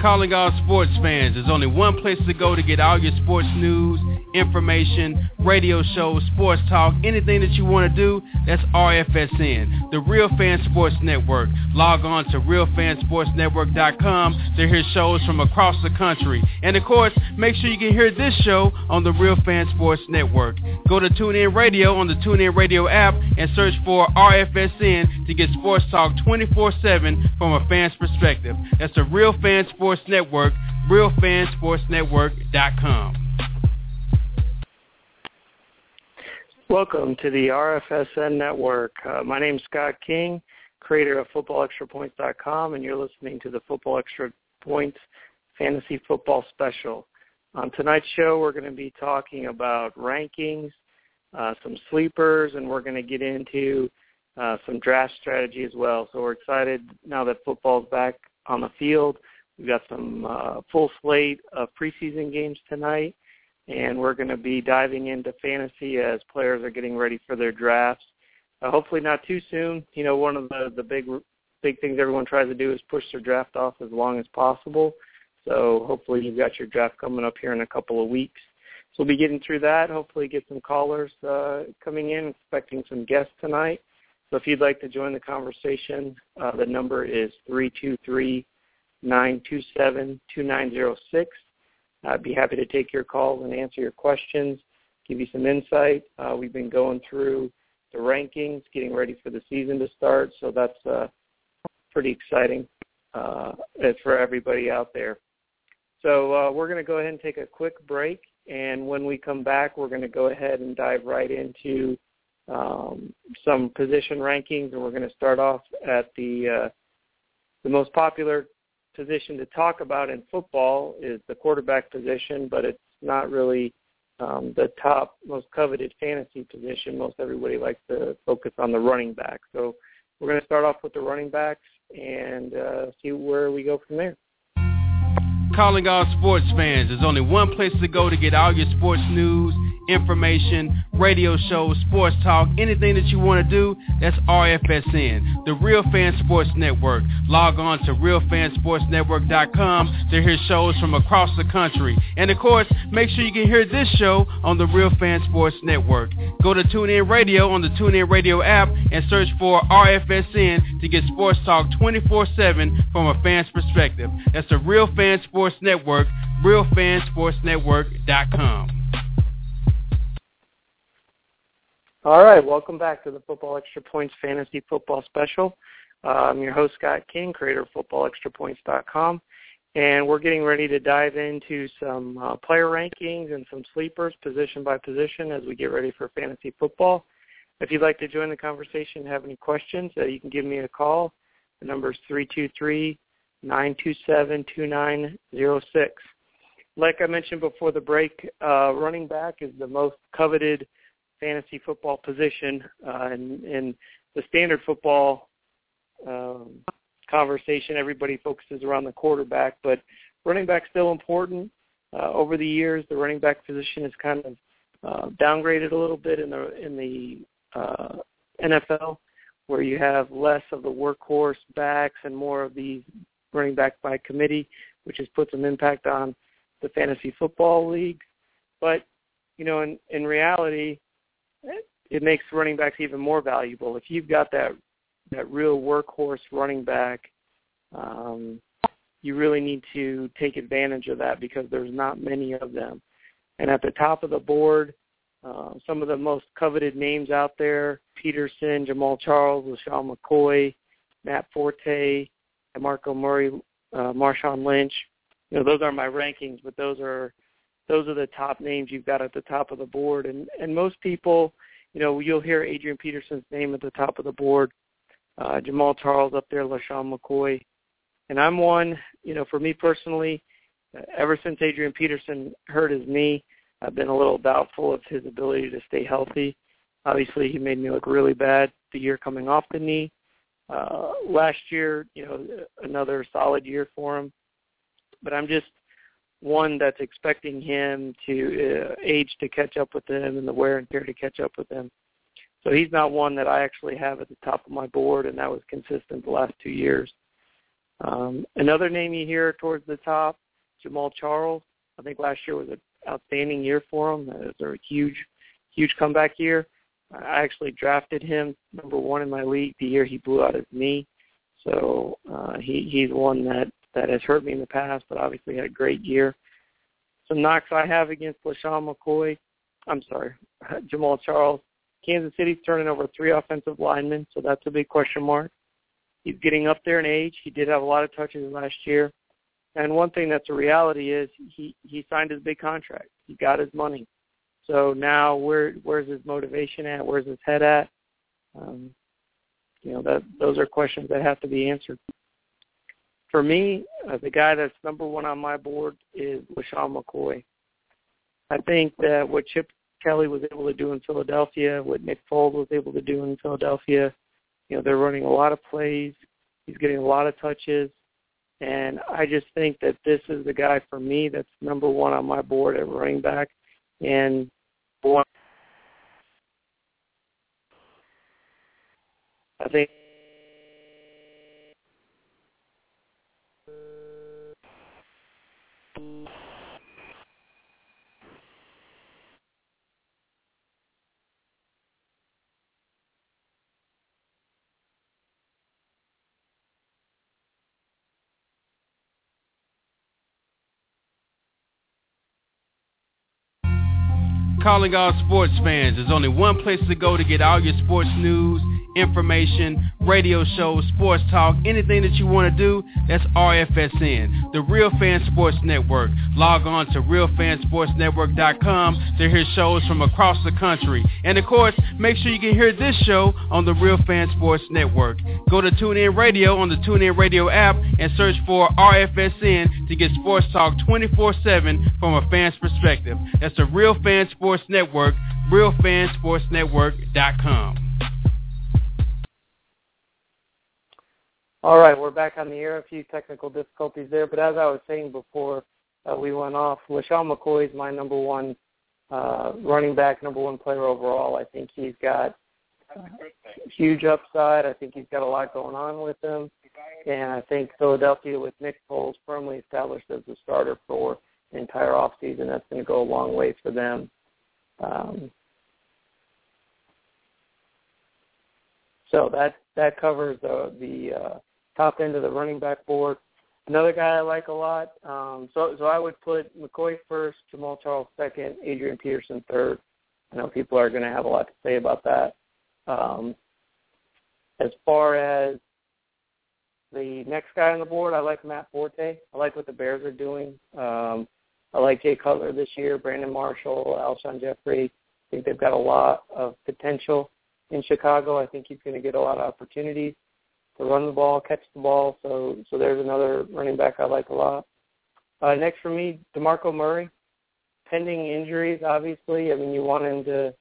Calling all sports fans. There's only one place to go to get all your sports news information, radio shows, sports talk, anything that you want to do, that's RFSN, the Real Fan Sports Network. Log on to realfansportsnetwork.com to hear shows from across the country. And of course, make sure you can hear this show on the Real Fan Sports Network. Go to TuneIn Radio on the TuneIn Radio app and search for RFSN to get sports talk 24-7 from a fan's perspective. That's the Real Fan Sports Network, realfansportsnetwork.com. Welcome to the RFSN Network. Uh, my name is Scott King, creator of FootballExtraPoints.com, and you're listening to the Football Extra Points Fantasy Football Special. On tonight's show, we're going to be talking about rankings, uh, some sleepers, and we're going to get into uh, some draft strategy as well. So we're excited now that football's back on the field. We've got some uh, full slate of preseason games tonight and we're going to be diving into fantasy as players are getting ready for their drafts. Uh, hopefully not too soon. You know, one of the the big big things everyone tries to do is push their draft off as long as possible. So hopefully you've got your draft coming up here in a couple of weeks. So we'll be getting through that. Hopefully get some callers uh, coming in, expecting some guests tonight. So if you'd like to join the conversation, uh, the number is three two three nine two seven two nine zero six. I'd be happy to take your calls and answer your questions, give you some insight. Uh, we've been going through the rankings, getting ready for the season to start, so that's uh, pretty exciting uh, for everybody out there. So uh, we're going to go ahead and take a quick break, and when we come back, we're going to go ahead and dive right into um, some position rankings, and we're going to start off at the uh, the most popular position to talk about in football is the quarterback position, but it's not really um, the top most coveted fantasy position. Most everybody likes to focus on the running back. So we're going to start off with the running backs and uh, see where we go from there. Calling all sports fans. There's only one place to go to get all your sports news information, radio shows, sports talk, anything that you want to do, that's RFSN, the Real Fan Sports Network. Log on to realfansportsnetwork.com to hear shows from across the country. And of course, make sure you can hear this show on the Real Fan Sports Network. Go to TuneIn Radio on the TuneIn Radio app and search for RFSN to get sports talk 24-7 from a fan's perspective. That's the Real Fan Sports Network, realfansportsnetwork.com. All right, welcome back to the Football Extra Points Fantasy Football Special. I'm your host, Scott King, creator of FootballExtraPoints.com, and we're getting ready to dive into some uh, player rankings and some sleepers position by position as we get ready for fantasy football. If you'd like to join the conversation and have any questions, uh, you can give me a call. The number is 323-927-2906. Like I mentioned before the break, uh, running back is the most coveted – fantasy football position uh, in, in the standard football um, conversation. Everybody focuses around the quarterback, but running back still important. Uh, over the years, the running back position is kind of uh, downgraded a little bit in the in the uh, NFL, where you have less of the workhorse backs and more of these running back by committee, which has put some impact on the fantasy football league. But you know, in in reality, it makes running backs even more valuable. If you've got that that real workhorse running back, um, you really need to take advantage of that because there's not many of them. And at the top of the board, uh, some of the most coveted names out there, Peterson, Jamaal Charles, LeSean McCoy, Matt Forte, Marco Murray, uh, Marshawn Lynch. You know, those are my rankings, but those are those are the top names you've got at the top of the board. And and most people, you know, you'll hear Adrian Peterson's name at the top of the board, uh, Jamaal Charles up there, LeSean McCoy. And I'm one, you know, for me personally, uh, ever since Adrian Peterson hurt his knee, I've been a little doubtful of his ability to stay healthy. Obviously, he made me look really bad the year coming off the knee. Uh, last year, you know, another solid year for him. But I'm just one that's expecting him to uh, age to catch up with him and the wear and tear to catch up with him. So he's not one that I actually have at the top of my board, and that was consistent the last two years. Um, another name you hear towards the top, Jamaal Charles. I think last year was an outstanding year for him. It was a huge, huge comeback year. I actually drafted him number one in my league the year he blew out his knee. So uh, he he's one that that has hurt me in the past, but obviously had a great year. Some knocks I have against LeSean McCoy. I'm sorry, Jamaal Charles. Kansas City's turning over three offensive linemen, so that's a big question mark. He's getting up there in age. He did have a lot of touches last year. And one thing that's a reality is he he signed his big contract. He got his money. So now where where's his motivation at? Where's his head at? Um, you know that those are questions that have to be answered. For me, uh, the guy that's number one on my board is LeSean McCoy. I think that what Chip Kelly was able to do in Philadelphia, what Nick Foles was able to do in Philadelphia. You know, they're running a lot of plays. He's getting a lot of touches. And I just think that this is the guy for me that's number one on my board at running back. And boy, I think calling all sports fans. There's only one place to go to get all your sports news information, radio shows, sports talk, anything that you want to do, that's RFSN, the Real Fan Sports Network. Log on to realfansportsnetwork.com to hear shows from across the country. And of course, make sure you can hear this show on the Real Fan Sports Network. Go to TuneIn Radio on the TuneIn Radio app and search for RFSN to get sports talk 24-7 from a fan's perspective. That's the Real Fan Sports Network, realfansportsnetwork.com. All right, we're back on the air. A few technical difficulties there, but as I was saying before uh, we went off, LeSean McCoy is my number one uh, running back, number one player overall. I think he's got uh, huge upside. I think he's got a lot going on with him, and I think Philadelphia with Nick Foles firmly established as the starter for the entire offseason, that's going to go a long way for them. Um, so that that covers the the uh, top end of the running back board. Another guy I like a lot. Um, so so I would put McCoy first, Jamaal Charles second, Adrian Peterson third. I know people are going to have a lot to say about that. Um, as far as the next guy on the board, I like Matt Forte. I like what the Bears are doing. Um, I like Jay Cutler this year, Brandon Marshall, Alshon Jeffery. I think they've got a lot of potential in Chicago. I think he's going to get a lot of opportunities to run the ball, catch the ball. So so there's another running back I like a lot. Uh, next for me, DeMarco Murray. Pending injuries, obviously. I mean, you want him to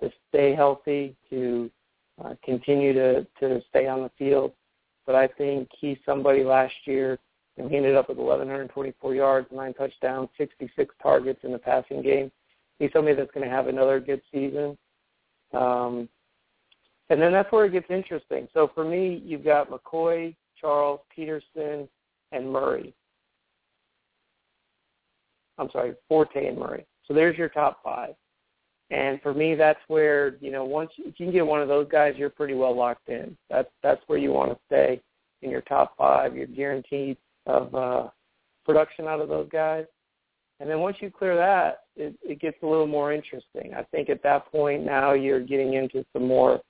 to stay healthy, to uh, continue to to stay on the field. But I think he's somebody last year. Know, he ended up with 1,124 yards, nine touchdowns, 66 targets in the passing game. He's somebody that's going to have another good season. Um, and then that's where it gets interesting. So for me, you've got McCoy, Charles, Peterson, and Murray. I'm sorry, Forte and Murray. So there's your top five. And for me, that's where you know once if you can get one of those guys, you're pretty well locked in. That's that's where you want to stay in your top five. You're guaranteed of uh, production out of those guys. And then once you clear that, it, it gets a little more interesting. I think at that point now you're getting into some more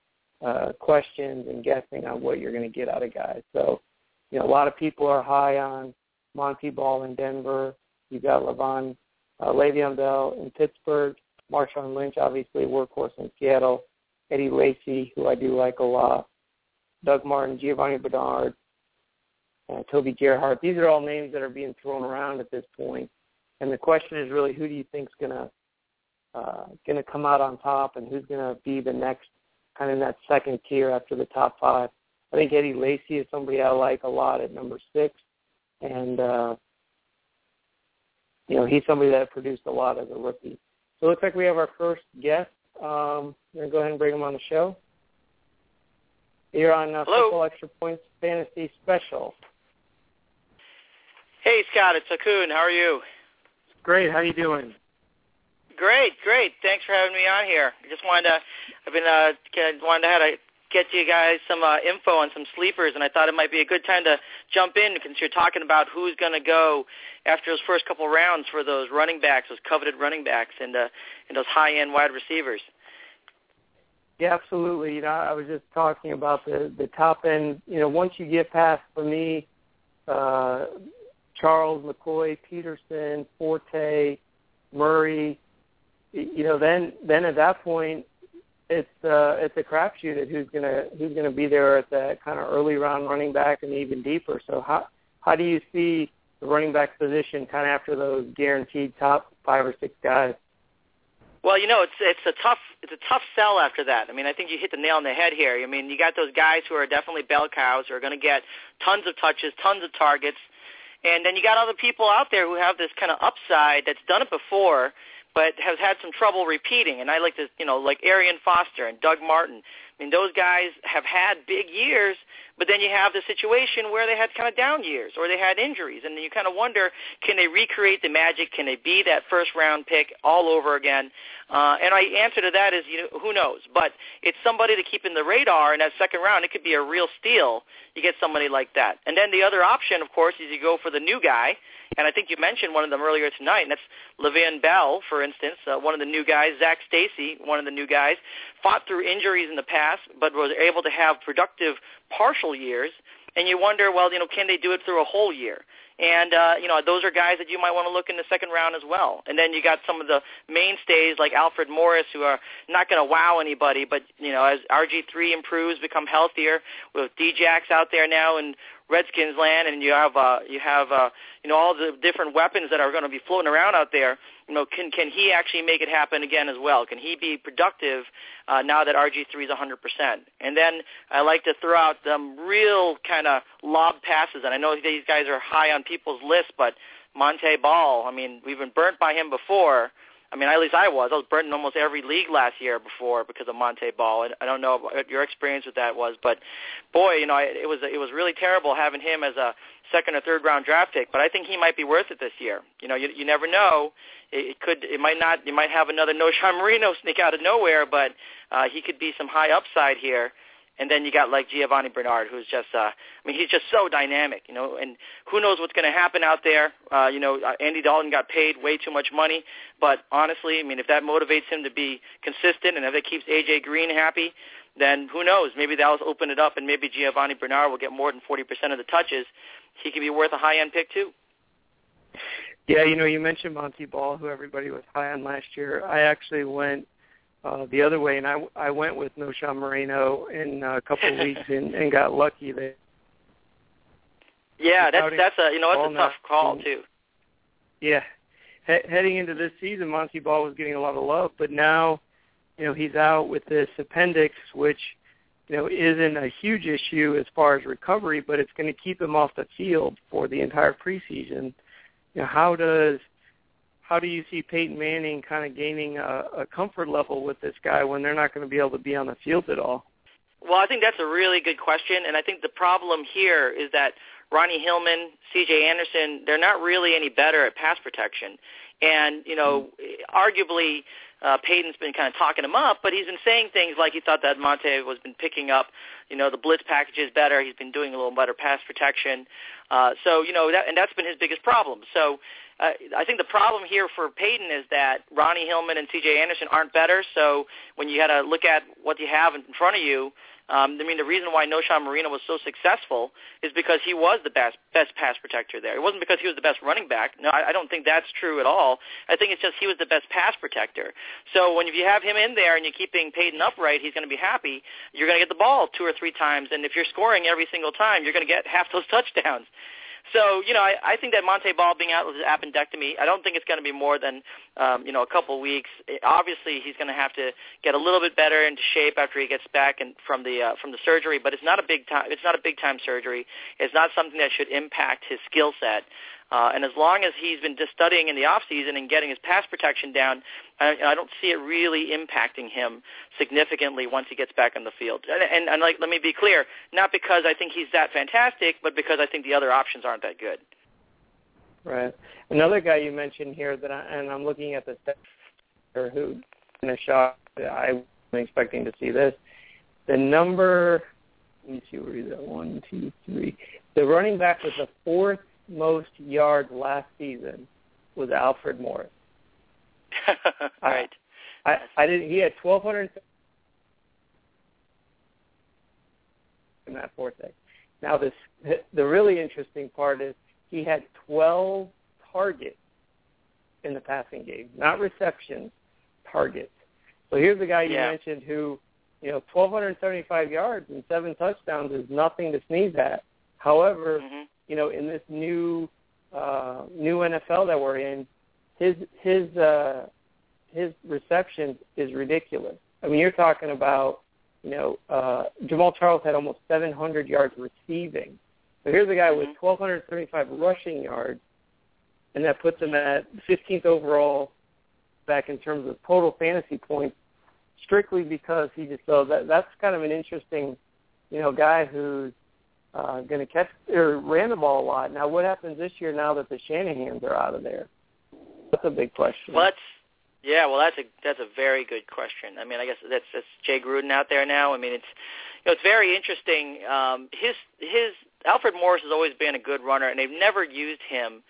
uh, questions and guessing on what you're going to get out of guys. So, you know, a lot of people are high on Montee Ball in Denver. You've got Levon, uh, Le'Veon Bell in Pittsburgh. Marshawn Lynch, obviously, workhorse in Seattle. Eddie Lacy, who I do like a lot. Doug Martin, Giovani Bernard, uh, Toby Gerhart. These are all names that are being thrown around at this point. And the question is really who do you think is going to uh, going to come out on top and who's going to be the next kind of in that second tier after the top five. I think Eddie Lacy is somebody I like a lot at number six, and uh, you know he's somebody that produced a lot as a rookie. So it looks like we have our first guest. Um, we're gonna go ahead and bring him on the show. You're on uh, Football Extra Points Fantasy Special. Hey Scott, it's Akun. How are you? Great. How are you doing? Great, great. Thanks for having me on here. I just wanted to, I've been uh, wanted to have to get you guys some uh, info on some sleepers, and I thought it might be a good time to jump in because you're talking about who's going to go after those first couple rounds for those running backs, those coveted running backs, and uh, and those high-end wide receivers. Yeah, absolutely. You know, I was just talking about the the top end. You know, once you get past for me, uh, Charles McCoy, Peterson, Forte, Murray, you know, then then at that point, it's uh, it's a crapshoot at who's gonna who's gonna be there at that kind of early round running back and even deeper. So how how do you see the running back position kind of after those guaranteed top five or six guys? Well, you know, it's it's a tough it's a tough sell after that. I mean, I think you hit the nail on the head here. I mean, you got those guys who are definitely bell cows who are going to get tons of touches, tons of targets, and then you got other people out there who have this kind of upside that's done it before but has had some trouble repeating. And I like to, you know, like Arian Foster and Doug Martin. I mean, those guys have had big years, but then you have the situation where they had kind of down years or they had injuries, and you kind of wonder, can they recreate the magic? Can they be that first round pick all over again? Uh, and my answer to that is, you know, who knows? But it's somebody to keep in the radar. In that second round, it could be a real steal. You get somebody like that, and then the other option, of course, is you go for the new guy and I think you mentioned one of them earlier tonight, and that's Le'Veon Bell, for instance, uh, one of the new guys. Zac Stacy, one of the new guys, fought through injuries in the past, but was able to have productive partial years. And you wonder, well, you know, can they do it through a whole year? And uh, you know, those are guys that you might want to look in the second round as well. And then you got some of the mainstays like Alfred Morris, who are not going to wow anybody, but you know, as RG3 improves, become healthier, with Djax out there now and Redskins land, and you have uh, you have uh, you know all the different weapons that are going to be floating around out there. You know, can can he actually make it happen again as well? Can he be productive uh, now that RG3 is 100%? And then I like to throw out some real kind of lob passes, and I know these guys are high on people's list, but Montee Ball, I mean, we've been burnt by him before. I mean, at least I was. I was burnt in almost every league last year before because of Montee Ball. and I don't know what your experience with that was, but boy, you know, it was it was really terrible having him as a second or third round draft pick. But I think he might be worth it this year. You know, you you never know. It, it could, it might not. You might have another Knowshon Moreno sneak out of nowhere, but uh, he could be some high upside here. And then you got like Giovani Bernard, who's just, uh, I mean, he's just so dynamic, you know. And who knows what's going to happen out there? Uh, you know, uh, Andy Dalton got paid way too much money, but honestly, I mean, if that motivates him to be consistent and if it keeps AJ Green happy, then who knows? Maybe that'll open it up, and maybe Giovani Bernard will get more than 40% of the touches. He could be worth a high-end pick too. Yeah, you know, you mentioned Montee Ball, who everybody was high on last year. I actually went uh, the other way, and I I went with Knowshon Moreno in a couple of weeks and, and got lucky there. Yeah, that's that's a you know that's a tough call too. Yeah, he- heading into this season, Montee Ball was getting a lot of love, but now, you know, he's out with this appendix, which you know isn't a huge issue as far as recovery, but it's going to keep him off the field for the entire preseason. You know, how does how do you see Peyton Manning kind of gaining a, a comfort level with this guy when they're not going to be able to be on the field at all? Well, I think that's a really good question, and I think the problem here is that Ronnie Hillman, C.J. Anderson, they're not really any better at pass protection. And, you know, arguably uh, Peyton's been kind of talking him up, but he's been saying things like he thought that Montee was been picking up, you know, the blitz packages better. He's been doing a little better pass protection. Uh, so, you know, that, and that's been his biggest problem. So uh, I think the problem here for Peyton is that Ronnie Hillman and C.J. Anderson aren't better. So when you had to look at what you have in front of you, Um, I mean, the reason why Knowshon Moreno was so successful is because he was the best best pass protector there. It wasn't because he was the best running back. No, I, I don't think that's true at all. I think it's just he was the best pass protector. So when if you have him in there and you keep being paid and upright, he's going to be happy. You're going to get the ball two or three times, and if you're scoring every single time, you're going to get half those touchdowns. So, you know, I, I think that Montee Ball being out with his appendectomy, I don't think it's going to be more than, um, you know, a couple of weeks. It, obviously, he's going to have to get a little bit better into shape after he gets back and from the uh, from the surgery. But it's not a big time. It's not a big time surgery. It's not something that should impact his skill set. Uh, and as long as he's been just studying in the off season and getting his pass protection down, I, I don't see it really impacting him significantly once he gets back on the field. And, and, and like, let me be clear, not because I think he's that fantastic, but because I think the other options aren't that good. Right. Another guy you mentioned here that, I, and I'm looking at the stats who in a shot. I wasn't expecting to see this. The number, let me see where he's at. One, two, three. The running back was the fourth most yards last season was Alfred Morris. right. I, I, I did. He had twelve hundred in that fourth day. Now this the really interesting part is he had twelve targets in the passing game, not receptions, targets. So here's the guy you yeah. mentioned who, you know, 1,275 yards and seven touchdowns is nothing to sneeze at. However, mm-hmm you know, in this new uh, new NFL that we're in, his his uh, his reception is ridiculous. I mean, you're talking about, you know, uh, Jamaal Charles had almost 700 yards receiving. So here's a guy with 1,235 mm-hmm. rushing yards, and that puts him at 15th overall back in terms of total fantasy points, strictly because he just so that that's kind of an interesting, you know, guy who's uh, going to catch or ran the ball a lot. Now, what happens this year now that the Shanahans are out of there? That's a big question. Well, that's yeah. Well, that's a that's a very good question. I mean, I guess that's that's Jay Gruden out there now. I mean, it's you know it's very interesting. Um, his his Alfred Morris has always been a good runner, and they've never used him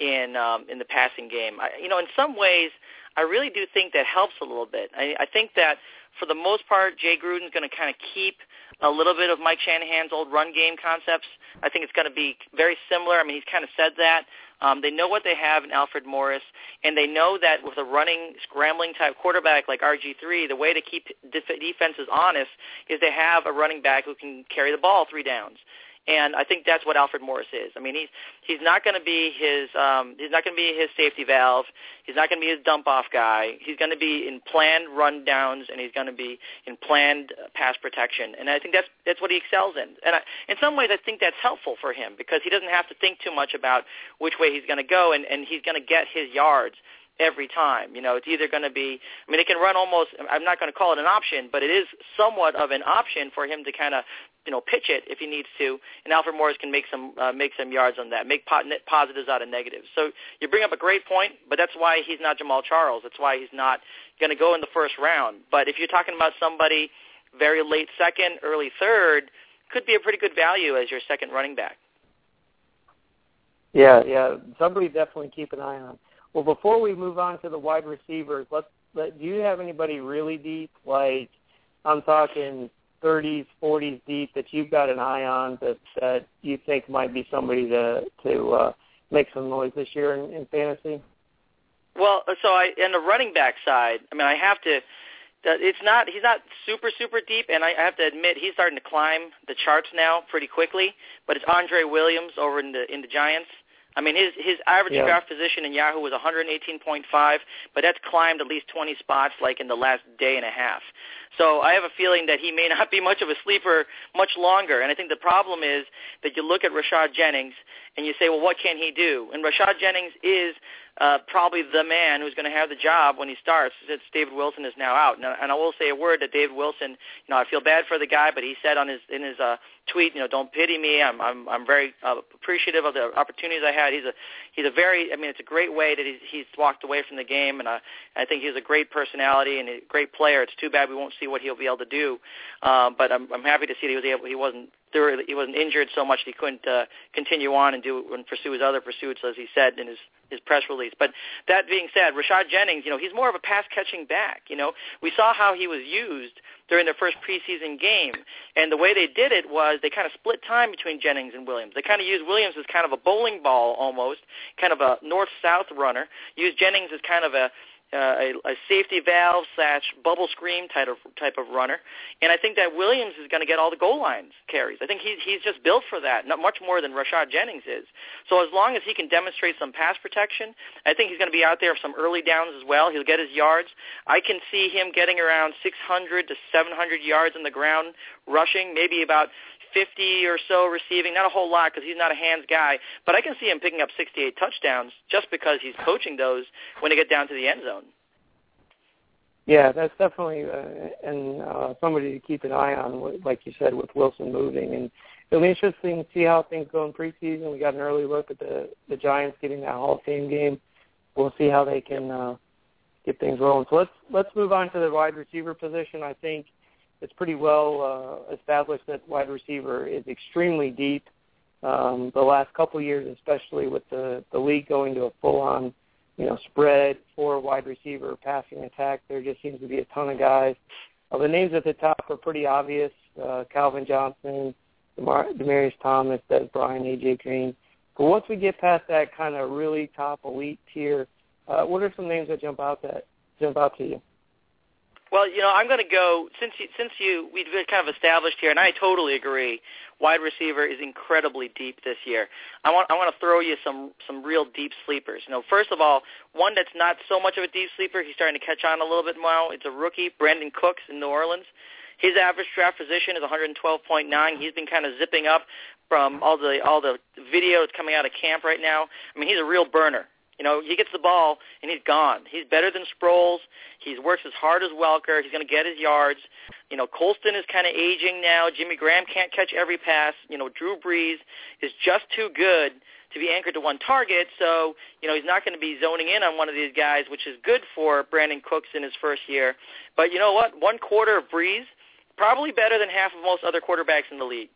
in um, in the passing game. I, you know, in some ways, I really do think that helps a little bit. I, I think that for the most part, Jay Gruden's going to kind of keep a little bit of Mike Shanahan's old run game concepts. I think it's going to be very similar. I mean, he's kind of said that. Um, they know what they have in Alfred Morris, and they know that with a running, scrambling type quarterback like RG3, the way to keep def- defenses honest is to have a running back who can carry the ball three downs. And I think that's what Alfred Morris is. I mean, he's he's not going to be his um, he's not going to be his safety valve. He's not going to be his dump off guy. He's going to be in planned run downs, and he's going to be in planned pass protection. And I think that's that's what he excels in. And I, in some ways, I think that's helpful for him because he doesn't have to think too much about which way he's going to go, and and he's going to get his yards every time. You know, it's either going to be, I mean, it can run almost, I'm not going to call it an option, but it is somewhat of an option for him to kind of, you know, pitch it if he needs to. And Alfred Morris can make some, uh, make some yards on that, make po- positives out of negatives. So you bring up a great point, but that's why he's not Jamaal Charles. That's why he's not going to go in the first round. But if you're talking about somebody very late second, early third, could be a pretty good value as your second running back. Yeah, yeah, somebody definitely keep an eye on. Well, before we move on to the wide receivers, let's let do you have anybody really deep? Like I'm talking 30s, 40s deep that you've got an eye on that that you think might be somebody to to uh, make some noise this year in, in fantasy? Well, so I in the running back side, I mean, I have to. It's not. He's not super super deep, and I have to admit he's starting to climb the charts now pretty quickly. But it's Andre Williams over in the in the Giants. I mean, his his average yeah. draft position in Yahoo was 118.5, but that's climbed at least 20 spots like in the last day and a half. So I have a feeling that he may not be much of a sleeper much longer. And I think the problem is that you look at Rashad Jennings and you say, well, what can he do? And Rashad Jennings is uh, probably the man who's going to have the job when he starts since David Wilson is now out. And, and I will say a word that David Wilson, you know, I feel bad for the guy, but he said on his in his uh, tweet, you know, don't pity me. I'm I'm I'm very uh, appreciative of the opportunities I had. He's a he's a very I mean, it's a great way that he's he's walked away from the game, and I I think he's a great personality and a great player. It's too bad we won't see what he'll be able to do, uh, but I'm I'm happy to see that he was able he wasn't thoroughly, he wasn't injured so much that he couldn't uh, continue on and do and pursue his other pursuits, as he said in his his press release. But that being said, Rashad Jennings, you know, he's more of a pass catching back. You know, we saw how he was used during their first preseason game, and the way they did it was they kind of split time between Jennings and Williams. They kind of used Williams as kind of a bowling ball almost, kind of a north-south runner. Used Jennings as kind of a Uh, a, a safety valve slash bubble screen type of type of runner, and I think that Williams is going to get all the goal lines carries. I think he's he's just built for that, not much more than Rashad Jennings is. So as long as he can demonstrate some pass protection, I think he's going to be out there for some early downs as well. He'll get his yards. I can see him getting around 600 to 700 yards in the ground rushing, maybe about 50 or so receiving, not a whole lot because he's not a hands guy, but I can see him picking up 68 touchdowns just because he's coaching those when they get down to the end zone. Yeah, that's definitely uh, and uh, somebody to keep an eye on, like you said, with Wilson moving. And it'll be interesting to see how things go in preseason. We got an early look at the the Giants getting that Hall of Fame game. We'll see how they can uh, get things rolling. So let's let's move on to the wide receiver position. I think it's pretty well uh, established that wide receiver is extremely deep. Um, the last couple years, especially with the the league going to a full-on, you know, spread for wide receiver passing attack, there just seems to be a ton of guys. Uh, the names at the top are pretty obvious: uh, Calvin Johnson, Demar- Demaryius Thomas, Dez Bryant, AJ Green. But once we get past that kind of really top elite tier, uh, what are some names that jump out that jump out to you? Well, you know, I'm going to go since you, since you we've kind of established here, and I totally agree. Wide receiver is incredibly deep this year. I want I want to throw you some some real deep sleepers. You know, first of all, one that's not so much of a deep sleeper. He's starting to catch on a little bit now. It's a rookie, Brandin Cooks in New Orleans. His average draft position is 112.9. He's been kind of zipping up from all the all the video that's coming out of camp right now. I mean, he's a real burner. You know, he gets the ball and he's gone. He's better than Sproles. He works as hard as Welker. He's going to get his yards. You know, Colston is kind of aging now. Jimmy Graham can't catch every pass. You know, Drew Brees is just too good to be anchored to one target. So, you know, he's not going to be zoning in on one of these guys, which is good for Brandin Cooks in his first year. But you know what? One quarter of Brees, probably better than half of most other quarterbacks in the league.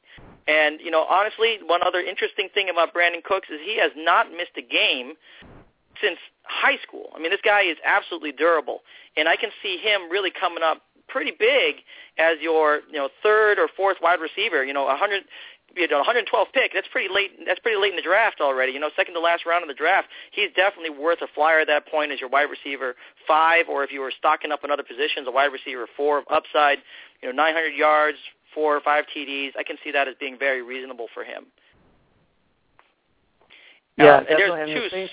And, you know, honestly, one other interesting thing about Brandin Cooks is he has not missed a game since high school. I mean, this guy is absolutely durable, and I can see him really coming up pretty big as your you know third or fourth wide receiver. You know, a hundred. You know, 112 pick. That's pretty late. That's pretty late in the draft already. You know, second to last round in the draft. He's definitely worth a flyer at that point as your wide receiver five, or if you were stocking up in other positions, a wide receiver four upside. You know, 900 yards, four or five TDs. I can see that as being very reasonable for him. Yeah, uh, there's two.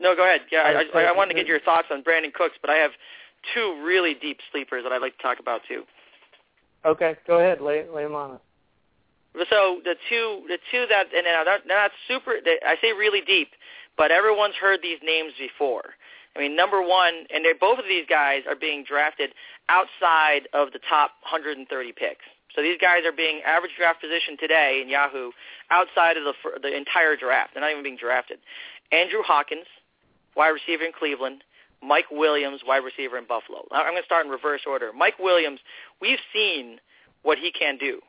No, go ahead. Yeah, I, I, I wanted to get your thoughts on Brandin Cooks, but I have two really deep sleepers that I'd like to talk about too. Okay, go ahead. Lay, lay them on us. So the two, the two that, and they're not, they're not super. They, I say really deep, but everyone's heard these names before. I mean, number one, and they're, both of these guys are being drafted outside of the top 130 picks. So these guys are being average draft position today in Yahoo outside of the the entire draft. They're not even being drafted. Andrew Hawkins, wide receiver in Cleveland, Mike Williams, wide receiver in Buffalo. I'm going to start in reverse order. Mike Williams, we've seen what he can do.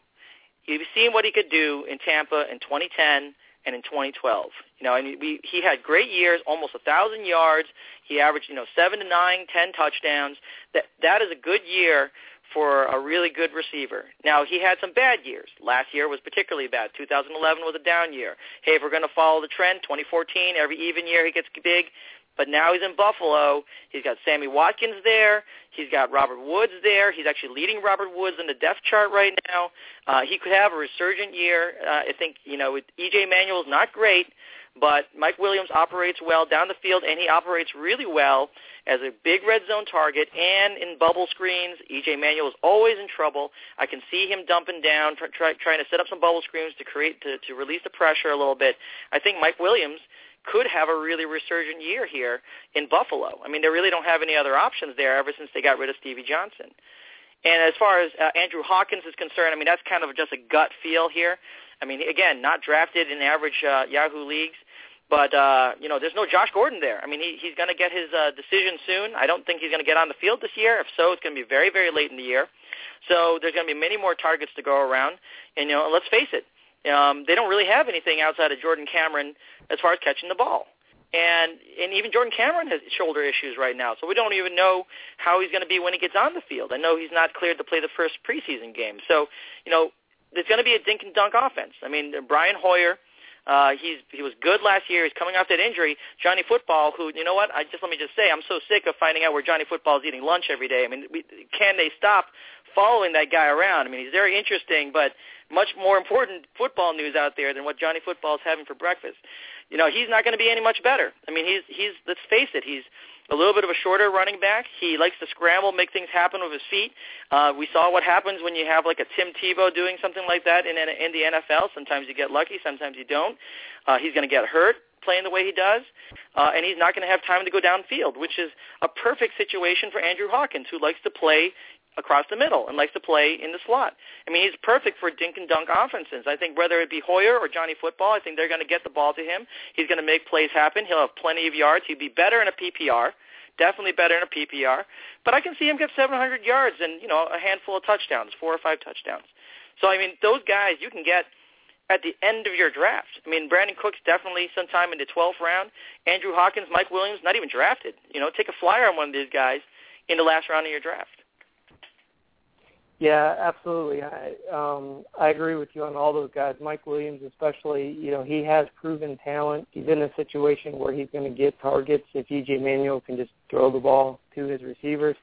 You've seen what he could do in Tampa in 2010 and in 2012. You know, and we, he had great years, almost a thousand yards. He averaged, you know, seven to nine, ten touchdowns. That that is a good year for a really good receiver. Now, he had some bad years. Last year was particularly bad. 2011 was a down year. Hey, if we're going to follow the trend, 2014, every even year he gets big. But now he's in Buffalo. He's got Sammy Watkins there. He's got Robert Woods there. He's actually leading Robert Woods in the depth chart right now. Uh, he could have a resurgent year. Uh, I think, you know, E.J. Manuel's not great, but Mike Williams operates well down the field, and he operates really well as a big red zone target and in bubble screens. EJ Manuel is always in trouble. I can see him dumping down, try, try, trying to set up some bubble screens to create to, to release the pressure a little bit. I think Mike Williams could have a really resurgent year here in Buffalo. I mean, they really don't have any other options there ever since they got rid of Stevie Johnson. And as far as uh, Andrew Hawkins is concerned, I mean, that's kind of just a gut feel here. I mean, again, not drafted in average uh, Yahoo leagues. But uh, you know, there's no Josh Gordon there. I mean, he, he's going to get his uh, decision soon. I don't think he's going to get on the field this year. If so, it's going to be very, very late in the year. So there's going to be many more targets to go around. And you know, let's face it, um, they don't really have anything outside of Jordan Cameron as far as catching the ball. and and even Jordan Cameron has shoulder issues right now, so we don't even know how he's going to be when he gets on the field. I know he's not cleared to play the first preseason game, so you know it's going to be a dink and dunk offense. I mean, Brian Hoyer. Uh, he's he was good last year. He's coming off that injury. Johnny Football, who you know what? I just let me just say, I'm so sick of finding out where Johnny Football is eating lunch every day. I mean, we, can they stop following that guy around? I mean, he's very interesting, but much more important football news out there than what Johnny Football is having for breakfast you know, he's not going to be any much better. I mean, he's he's let's face it, he's a little bit of a shorter running back. He likes to scramble, make things happen with his feet. Uh, we saw what happens when you have like a Tim Tebow doing something like that in in the NFL. Sometimes you get lucky, sometimes you don't. Uh, he's going to get hurt playing the way he does, uh, and he's not going to have time to go downfield, which is a perfect situation for Andrew Hawkins, who likes to play across the middle and likes to play in the slot. I mean, he's perfect for dink and dunk offenses. I think whether it be Hoyer or Johnny Football, I think they're going to get the ball to him. He's going to make plays happen. He'll have plenty of yards. He'd be better in a PPR, definitely better in a PPR. But I can see him get 700 yards and you know a handful of touchdowns, four or five touchdowns. So I mean, those guys you can get at the end of your draft. I mean, Brandin Cooks definitely sometime in the 12th round. Andrew Hawkins, Mike Williams, not even drafted. You know, take a flyer on one of these guys in the last round of your draft. Yeah, absolutely. I um I agree with you on all those guys. Mike Williams especially, you know, he has proven talent. He's in a situation where he's going to get targets if EJ Manuel can just throw the ball to his receivers.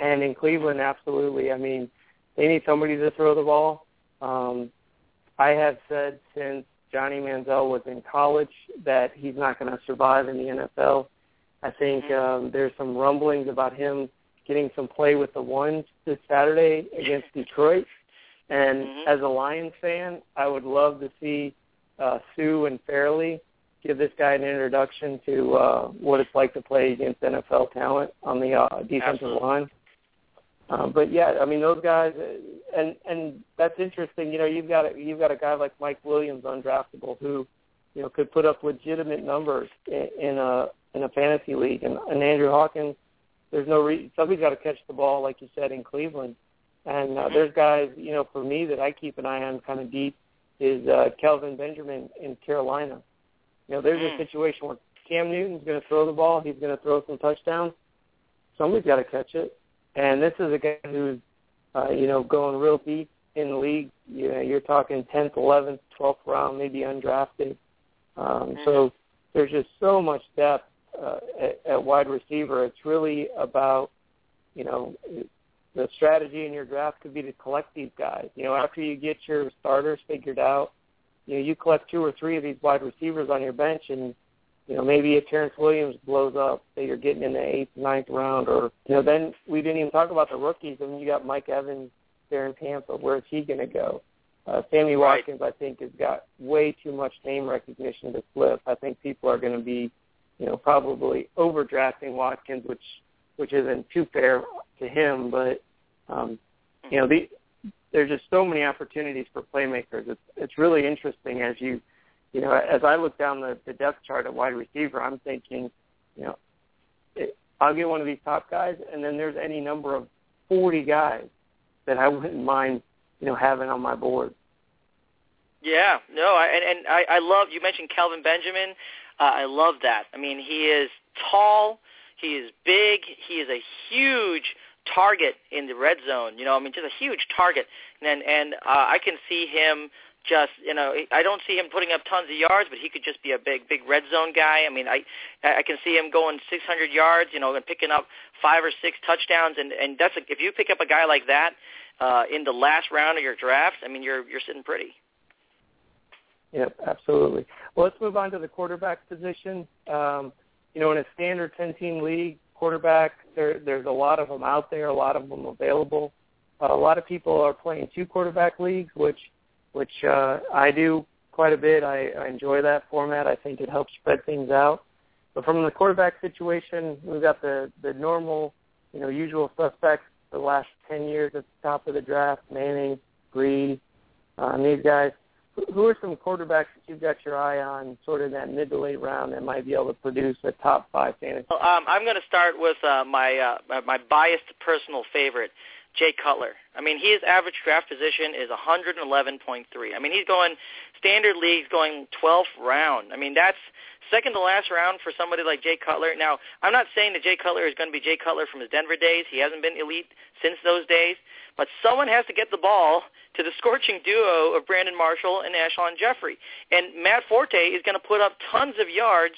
And in Cleveland, absolutely. I mean, they need somebody to throw the ball. Um I have said since Johnny Manziel was in college that he's not going to survive in the NFL. I think um there's some rumblings about him getting some play with the ones this Saturday against Detroit. And mm-hmm. as a Lions fan, I would love to see uh, Suh and Fairley give this guy an introduction to uh, what it's like to play against NFL talent on the uh, defensive Absolutely. line. Um, but yeah, I mean those guys, uh, and and that's interesting. You know, you've got a, you've got a guy like Mike Williams, undraftable, who you know could put up legitimate numbers in, in a in a fantasy league, and, and Andrew Hawkins there's no re- somebody's got to catch the ball, like you said in Cleveland. And uh, there's guys, you know, for me that I keep an eye on kind of deep is uh, Kelvin Benjamin in Carolina. You know, there's Mm. a situation where Cam Newton's going to throw the ball. He's going to throw some touchdowns. Somebody's got to catch it. And this is a guy who's, uh, you know, going real deep in the league. You know, you're talking 10th, 11th, 12th round, maybe undrafted. Um, So there's just so much depth uh, at, at wide receiver. It's really about, you know, the strategy in your draft could be to collect these guys. You know, after you get your starters figured out, you know, you collect two or three of these wide receivers on your bench, and you know, maybe if Terrence Williams blows up, say you're getting in the eighth, ninth round, or you know, then we didn't even talk about the rookies. I mean, you got Mike Evans there in Tampa. Where's he going to go? Uh, Sammy Right. Watkins, I think, has got way too much name recognition to flip. I think people are going to be, you know, probably overdrafting Watkins, which which isn't too fair to him. But um, you know, the, there's just so many opportunities for playmakers. It's it's really interesting as you, you know, as I look down the, the depth chart at wide receiver, I'm thinking, you know, it, I'll get one of these top guys, and then there's any number of 40 guys that I wouldn't mind, you know, having on my board. Yeah, no, I, and and I, I love you mentioned Kelvin Benjamin. Uh, I love that. I mean, he is tall, he is big, he is a huge target in the red zone. You know, I mean, just a huge target, and and uh, I can see him just you know I don't see him putting up tons of yards, but he could just be a big big red zone guy. I mean, I I can see him going 600 yards, you know, and picking up five or six touchdowns, and and that's a, if you pick up a guy like that uh, in the last round of your draft, I mean, you're you're sitting pretty. Yep, absolutely. Well, let's move on to the quarterback position. Um, you know, in a standard 10-team league, quarterback, there, there's a lot of them out there, a lot of them available. Uh, a lot of people are playing two quarterback leagues, which which uh, I do quite a bit. I, I enjoy that format. I think it helps spread things out. But from the quarterback situation, we've got the the normal, you know, usual suspects. The last 10 years at the top of the draft, Manning, Brees, um, these guys who are some quarterbacks that you've got your eye on, sort of that mid to late round, that might be able to produce a top five fantasy? Well, um, I'm going to start with uh, my uh, my biased personal favorite, Jay Cutler. I mean, his average draft position is 111.3. I mean, he's going standard leagues, going 12th round. I mean, that's second to last round for somebody like Jay Cutler. Now, I'm not saying that Jay Cutler is going to be Jay Cutler from his Denver days. He hasn't been elite since those days. But someone has to get the ball to the scorching duo of Brandon Marshall and Alshon Jeffery. And Matt Forte is going to put up tons of yards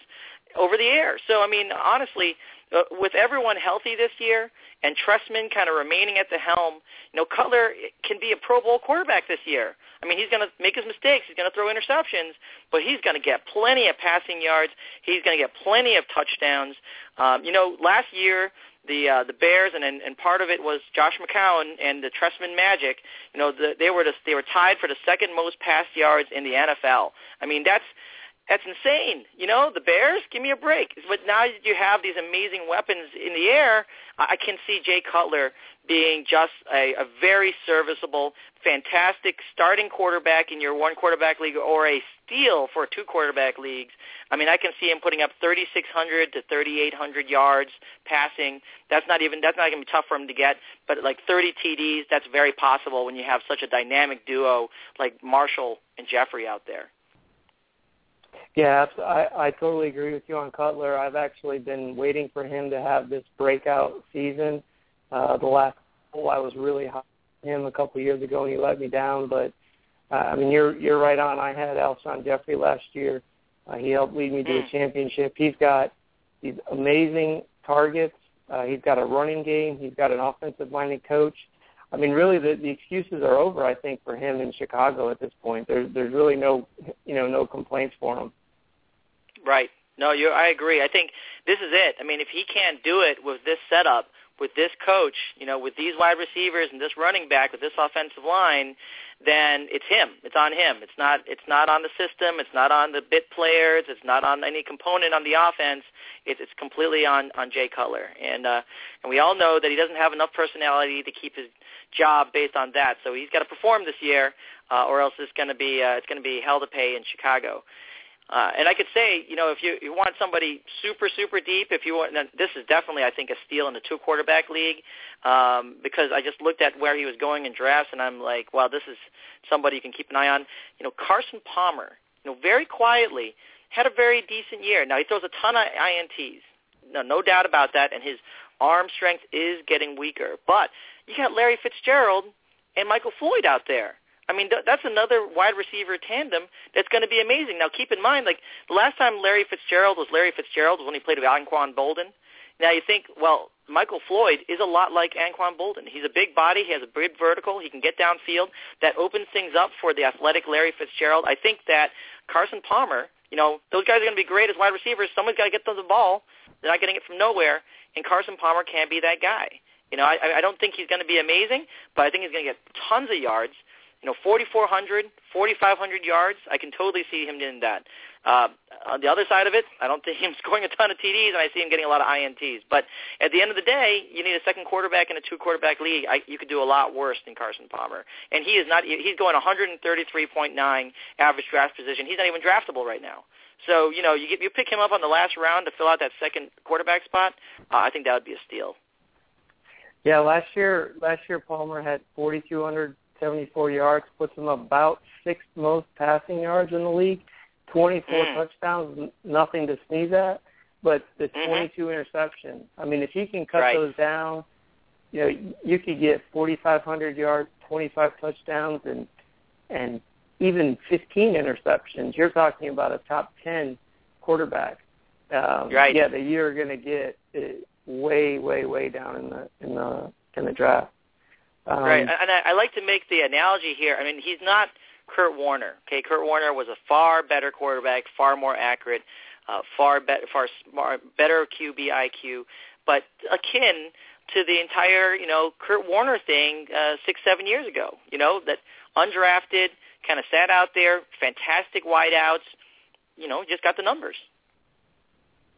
over the air. So, I mean, honestly, uh, with everyone healthy this year and Trestman kind of remaining at the helm, you know, Cutler can be a Pro Bowl quarterback this year. I mean, he's going to make his mistakes. He's going to throw interceptions, but he's going to get plenty of passing yards. He's going to get plenty of touchdowns. Um, you know, last year the uh, the Bears and, and part of it was Josh McCown and the Trestman Magic. You know, the, they were the, they were tied for the second most pass yards in the NFL. I mean, that's that's insane. You know, the Bears, give me a break. But now that you have these amazing weapons in the air, I can see Jay Cutler being just a, a very serviceable, fantastic starting quarterback in your one quarterback league or a steal for two quarterback leagues. I mean, I can see him putting up 3,600 to 3,800 yards passing. That's not even that's not going to be tough for him to get, but like 30 TDs, that's very possible when you have such a dynamic duo like Marshall and Jeffery out there. Yeah, I, I totally agree with you on Cutler. I've actually been waiting for him to have this breakout season. Uh, the last hole I was really high on him a couple of years ago, and he let me down. But uh, I mean, you're you're right on. I had Alshon Jeffery last year. Uh, he helped lead me to a mm. championship. He's got these amazing targets. Uh, he's got a running game. He's got an offensive-minded coach. I mean, really, the, the excuses are over. I think for him in Chicago at this point, there's there's really no, you know, no complaints for him. Right. No, you. I agree. I think this is it. I mean, if he can't do it with this setup, with this coach, you know, with these wide receivers and this running back, with this offensive line, then it's him. It's on him. It's not. It's not on the system. It's not on the bit players. It's not on any component on the offense. It's, it's completely on on Jay Cutler. And uh, and we all know that he doesn't have enough personality to keep his job based on that. So he's got to perform this year, uh, or else it's going to be uh, it's going to be hell to pay in Chicago. Uh, and I could say, you know, if you, you want somebody super, super deep, if you want, this is definitely, I think, a steal in the two quarterback league um, because I just looked at where he was going in drafts, and I'm like, wow, this is somebody you can keep an eye on. You know, Carson Palmer, you know, very quietly had a very decent year. Now he throws a ton of ints, no, no doubt about that, and his arm strength is getting weaker. But you got Larry Fitzgerald and Michael Floyd out there. I mean, th- that's another wide receiver tandem that's going to be amazing. Now, keep in mind, like the last time Larry Fitzgerald was Larry Fitzgerald was when he played with Anquan Boldin. Now you think, well, Michael Floyd is a lot like Anquan Boldin. He's a big body. He has a big vertical. He can get downfield. That opens things up for the athletic Larry Fitzgerald. I think that Carson Palmer, you know, those guys are going to be great as wide receivers. Someone's got to get them the ball. They're not getting it from nowhere, and Carson Palmer can't be that guy. You know, I, I don't think he's going to be amazing, but I think he's going to get tons of yards you know, 4,400, 4,500 yards, I can totally see him doing that. Uh, on the other side of it, I don't think him scoring a ton of TDs, and I see him getting a lot of INTs. But at the end of the day, you need a second quarterback in a two-quarterback league. I, you could do a lot worse than Carson Palmer, and he is not. He's going 133.9 average draft position. He's not even draftable right now. So you know, you get you pick him up on the last round to fill out that second quarterback spot. Uh, I think that would be a steal. Yeah, last year last year Palmer had 4,200 74 yards, puts him about sixth most passing yards in the league. 24 mm. touchdowns, nothing to sneeze at. But the mm-hmm. 22 interceptions, I mean, if you can cut right. those down, you know, you could get 4,500 yards, 25 touchdowns, and and even 15 interceptions. You're talking about a top 10 quarterback. Um, right. Yeah, that you're going to get way, way, way down in the in the in the draft. Um, right, and I, I like to make the analogy here. I mean, he's not Kurt Warner. Okay, Kurt Warner was a far better quarterback, far more accurate, uh, far better, far smart, better QB IQ, but akin to the entire, you know, Kurt Warner thing uh, six, seven years ago. You know, that undrafted, kind of sat out there, fantastic wideouts. You know, just got the numbers.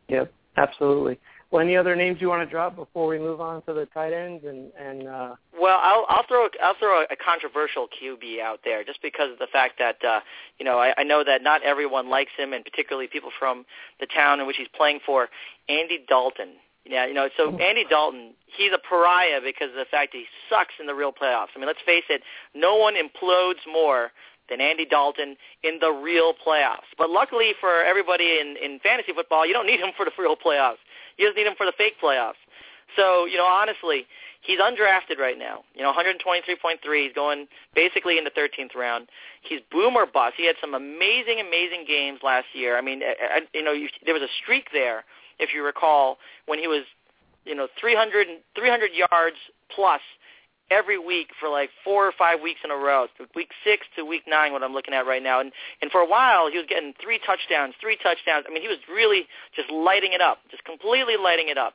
Yep, absolutely. Well, any other names you want to drop before we move on to the tight ends and and uh Well, I'll I'll throw I'll throw a controversial QB out there just because of the fact that uh you know, I, I know that not everyone likes him and particularly people from the town in which he's playing for, Andy Dalton. Yeah, you know, so Andy Dalton, he's a pariah because of the fact that he sucks in the real playoffs. I mean, let's face it, no one implodes more than Andy Dalton in the real playoffs. But luckily for everybody in, in fantasy football, you don't need him for the real playoffs. You just need him for the fake playoffs. So, you know, honestly, he's undrafted right now. You know, 123.3. He's going basically in the 13th round. He's boomer bust. He had some amazing, amazing games last year. I mean, I, you know, you, there was a streak there, if you recall, when he was, you know, 300, 300 yards plus every week for like four or five weeks in a row. Week six to week nine, what I'm looking at right now. And and for a while, he was getting three touchdowns, three touchdowns. I mean, he was really just lighting it up, just completely lighting it up.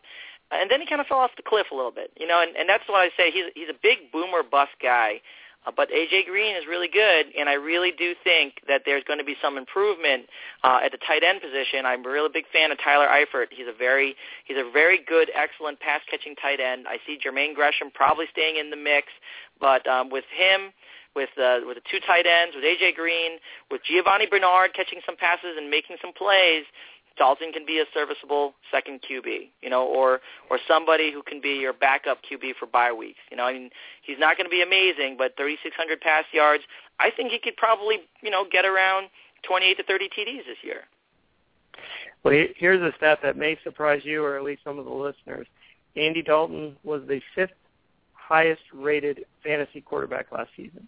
And then he kind of fell off the cliff a little bit, you know. And and that's what I say. He's he's a big boomer bust guy. Uh, but AJ Green is really good, and I really do think that there's going to be some improvement uh, at the tight end position. I'm a really big fan of Tyler Eifert. He's a very he's a very good, excellent pass catching tight end. I see Jermaine Gresham probably staying in the mix, but um, with him with uh, with the two tight ends, with AJ Green, with Giovani Bernard catching some passes and making some plays, Dalton can be a serviceable second QB, you know, or or somebody who can be your backup QB for bye weeks. You know, I mean, he's not going to be amazing, but 3,600 pass yards, I think he could probably, you know, get around 28 to 30 TDs this year. Well, here's a stat that may surprise you or at least some of the listeners. Andy Dalton was the fifth highest rated fantasy quarterback last season.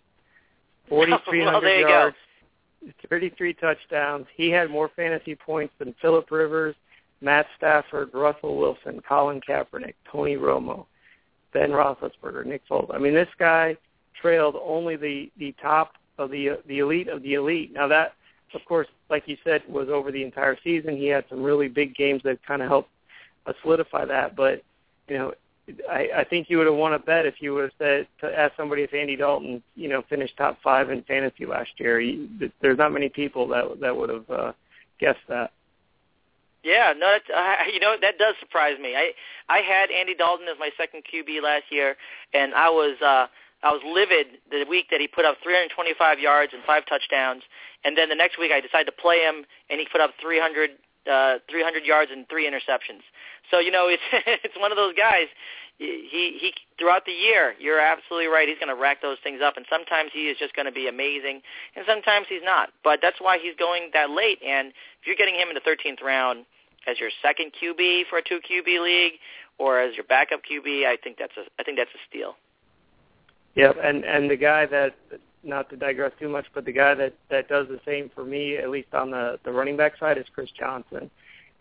4,300 well, yards, 33 touchdowns. He had more fantasy points than Philip Rivers, Matt Stafford, Russell Wilson, Colin Kaepernick, Tony Romo, Ben Roethlisberger, Nick Foles. I mean, this guy trailed only the the top of the the elite of the elite. Now that, of course, like you said, was over the entire season. He had some really big games that kind of helped uh, solidify that. But you know, I, I think you would have won a bet if you would have said to ask somebody if Andy Dalton, you know, finished top five in fantasy last year. You, there's not many people that that would have uh, guessed that. Yeah, no, that's, uh, you know that does surprise me. I I had Andy Dalton as my second QB last year, and I was uh, I was livid the week that he put up 325 yards and five touchdowns, and then the next week I decided to play him, and he put up 300 uh, 300 yards and three interceptions. So you know, it's it's one of those guys. He he throughout the year, you're absolutely right. He's going to rack those things up, and sometimes he is just going to be amazing, and sometimes he's not. But that's why he's going that late. And if you're getting him in the 13th round as your second QB for a two QB league, or as your backup QB, I think that's a I think that's a steal. Yep, and and the guy that not to digress too much, but the guy that that does the same for me, at least on the the running back side, is Chris Johnson.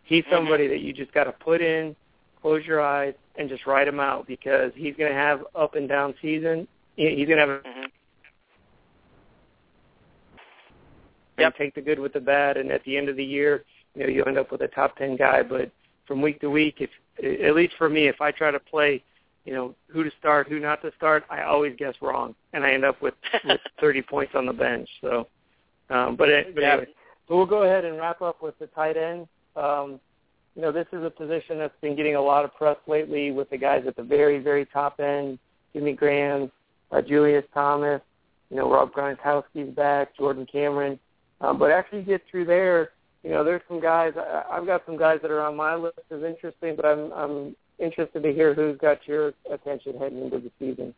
He's mm-hmm. somebody that you just got to put in, close your eyes, and just write him out because he's going to have up and down season. He's going to have. A, mm-hmm. Yep. Take the good with the bad, and at the end of the year, you know, you end up with a top ten guy. But from week to week, if at least for me, if I try to play you know, who to start, who not to start, I always guess wrong, and I end up with, with 30 points on the bench. So, um, but, it, but anyway, so we'll go ahead and wrap up with the tight end. Um, you know, this is a position that's been getting a lot of press lately with the guys at the very, very top end, Jimmy Graham, uh, Julius Thomas, you know, Rob Gronkowski's back, Jordan Cameron. Um, but after you get through there, you know, there's some guys. I, I've got some guys that are on my list as interesting, but I'm I'm interested to hear who's got your attention heading into the season.